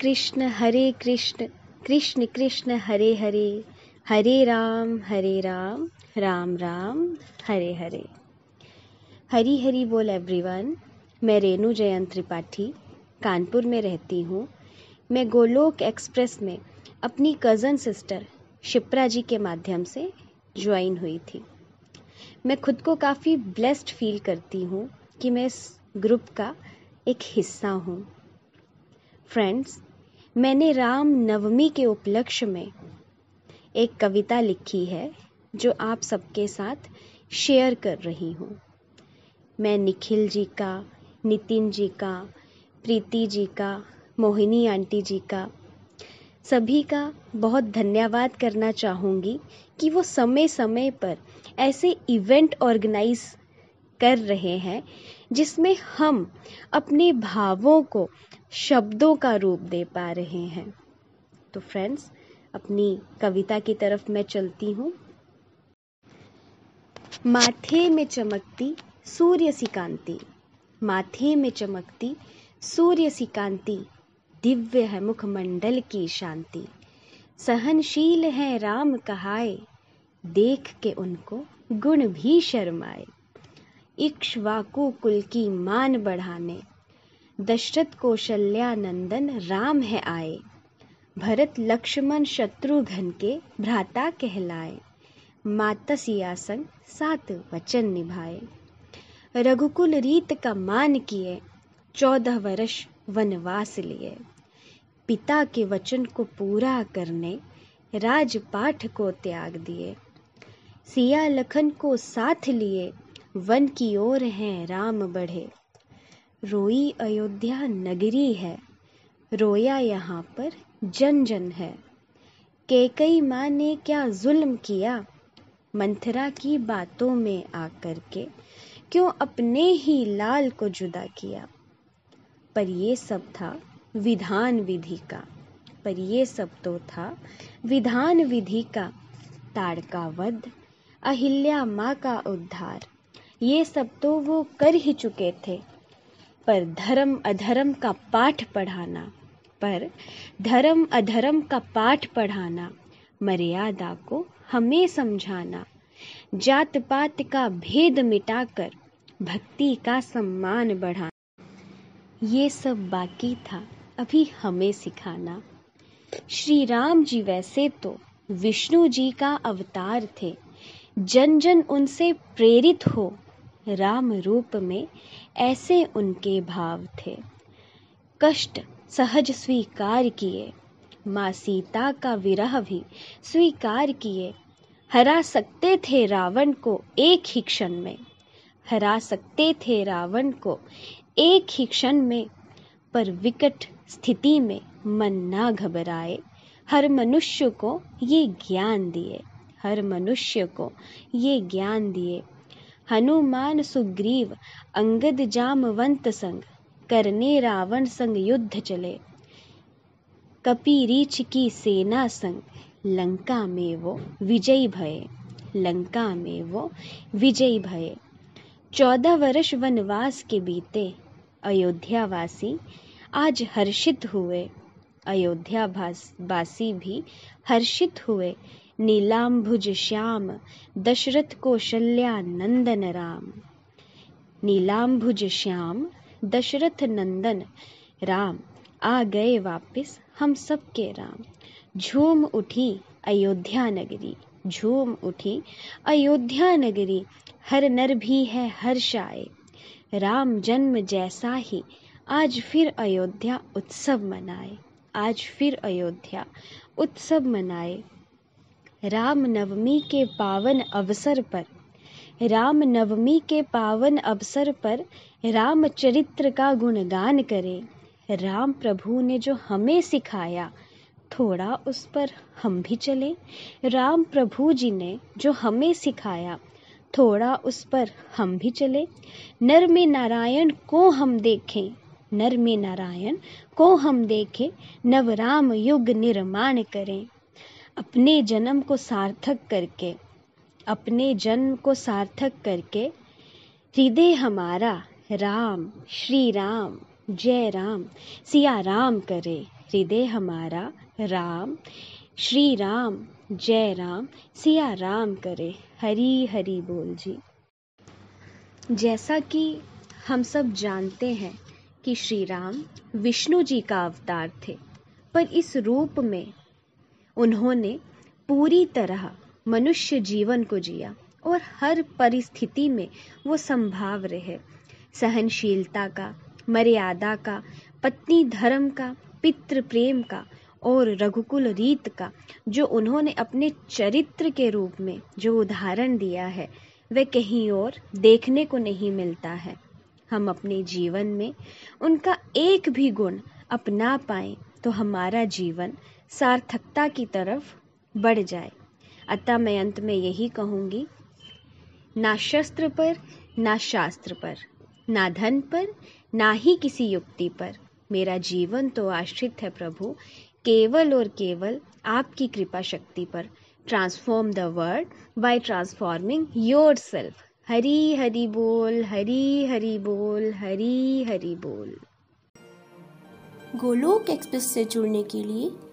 कृष्ण, हरे कृष्ण कृष्ण कृष्ण, हरे हरे हरे राम हरे राम राम राम, हरे हरे। हरी हरी बोल एवरीवन मैं रेणु जयंत त्रिपाठी, कानपुर में रहती हूँ। मैं गोलोक एक्सप्रेस में अपनी कज़न सिस्टर शिप्रा जी के माध्यम से ज्वाइन हुई थी। मैं खुद को काफ़ी ब्लेस्ड फील करती हूँ कि मैं इस ग्रुप का एक हिस्सा हूँ। फ्रेंड्स मैंने राम नवमी के उपलक्ष्य में एक कविता लिखी है, जो आप सबके साथ शेयर कर रही हूँ। मैं निखिल जी का, नितिन जी का, प्रीति जी का, मोहिनी आंटी जी का सभी का बहुत धन्यवाद करना चाहूँगी कि वो समय समय पर ऐसे इवेंट ऑर्गेनाइज कर रहे हैं, जिसमें हम अपने भावों को शब्दों का रूप दे पा रहे हैं। तो फ्रेंड्स अपनी कविता की तरफ़ मैं चलती हूँ। माथे में चमकती सूर्य सी कांति माथे में चमकती सूर्य सी कांति दिव्य है मुखमंडल की शांति। सहनशील है राम कहाए, देख के उनको गुण भी शर्माए। इक्ष्वाकु कुल की मान बढ़ाने दशरथ कौशल्या नंदन राम है आए। भरत लक्ष्मण शत्रुघ्न के भ्राता कहलाए। माता सिया संग सात वचन निभाए। रघुकुल रीत का मान किए, चौदह वर्ष वनवास लिए। पिता के वचन को पूरा करने राजपाठ को त्याग दिए। सिया लखन को साथ लिए, वन की ओर हैं राम बढ़े। रोई अयोध्या नगरी है, रोया यहाँ पर जन जन है। केकई माँ ने क्या जुल्म किया? मंथरा की बातों में आकर के क्यों अपने ही लाल को जुदा किया? पर ये सब था विधान विधि का, पर ये सब तो था विधान विधि का ताड़का वध, अहिल्या माँ का उद्धार। ये सब तो वो कर ही चुके थे पर धर्म अधर्म का पाठ पढ़ाना, पर धर्म अधर्म का पाठ पढ़ाना, मर्यादा को हमें समझाना जात पात का भेद मिटाकर भक्ति का सम्मान बढ़ाना। ये सब बाकी था अभी हमें सिखाना। श्री राम जी वैसे तो विष्णु जी का अवतार थे। जन जन उनसे प्रेरित हो राम रूप में ऐसे उनके भाव थे। कष्ट सहज स्वीकार किए। माँ सीता का विरह भी स्वीकार किए। हरा सकते थे रावण को एक ही क्षण में। हरा सकते थे रावण को एक ही क्षण में। पर विकट स्थिति में मन ना घबराए। हर मनुष्य को ये ज्ञान दिए। हर मनुष्य को ये ज्ञान दिए। हनुमान सुग्रीव अंगद जामवंत संग, करने रावण संग युद्ध चले। कपीरीच की सेना संग, लंका में वो विजयी भये। लंका में वो विजयी भये। चौदह वर्ष वनवास के बीते अयोध्यावासी आज हर्षित हुए। अयोध्या वासी भी हर्षित हुए। नीलाम्भुज श्याम दशरथ कौशल्या नंदन राम। नीलाम्भुज श्याम दशरथ नंदन राम, आ गए वापस हम सब के राम। झूम उठी अयोध्या नगरी, झूम उठी अयोध्या नगरी, हर नर भी है हर्षाए राम जन्म जैसा ही आज फिर अयोध्या उत्सव मनाए, आज फिर अयोध्या उत्सव मनाए। राम नवमी के पावन अवसर पर। राम नवमी के पावन अवसर पर राम चरित्र का गुणगान करें। राम प्रभु ने जो हमें सिखाया, थोड़ा उस पर हम भी चलें। राम प्रभु जी ने जो हमें सिखाया, थोड़ा उस पर हम भी चले। नर में नारायण को हम देखें, नर में नारायण को हम देखें, नवराम युग निर्माण करें। अपने जन्म को सार्थक करके, अपने जन्म को सार्थक करके, हृदय हमारा राम, श्री राम, जय राम, सिया राम करे, हृदय हमारा राम, श्री राम, जय राम, सिया राम करे, हरी हरी बोल जी। जैसा कि हम सब जानते हैं कि श्री राम विष्णु जी का अवतार थे, पर इस रूप में उन्होंने पूरी तरह मनुष्य जीवन को जिया और हर परिस्थिति में वो संभाव रहे। सहनशीलता का, मर्यादा का, पत्नी धर्म का, पितृ प्रेम का और रघुकुल रीत का, जो उन्होंने अपने चरित्र के रूप में जो उदाहरण दिया है, वह कहीं और देखने को नहीं मिलता है। हम अपने जीवन में उनका एक भी गुण अपना पाए तो हमारा जीवन सार्थकता की तरफ़ बढ़ जाए। अतः मैं अंत में यही कहूँगी, ना शस्त्र पर, ना शास्त्र पर, ना धन पर, ना ही किसी युक्ति पर। मेरा जीवन तो आश्रित है प्रभु, केवल और केवल आपकी कृपा शक्ति पर। Transform the world by transforming yourself Hari Hari बोल, हरी हरी बोल, हरी हरी बोल। गोलोक एक्सप्रेस से जुड़ने के लिए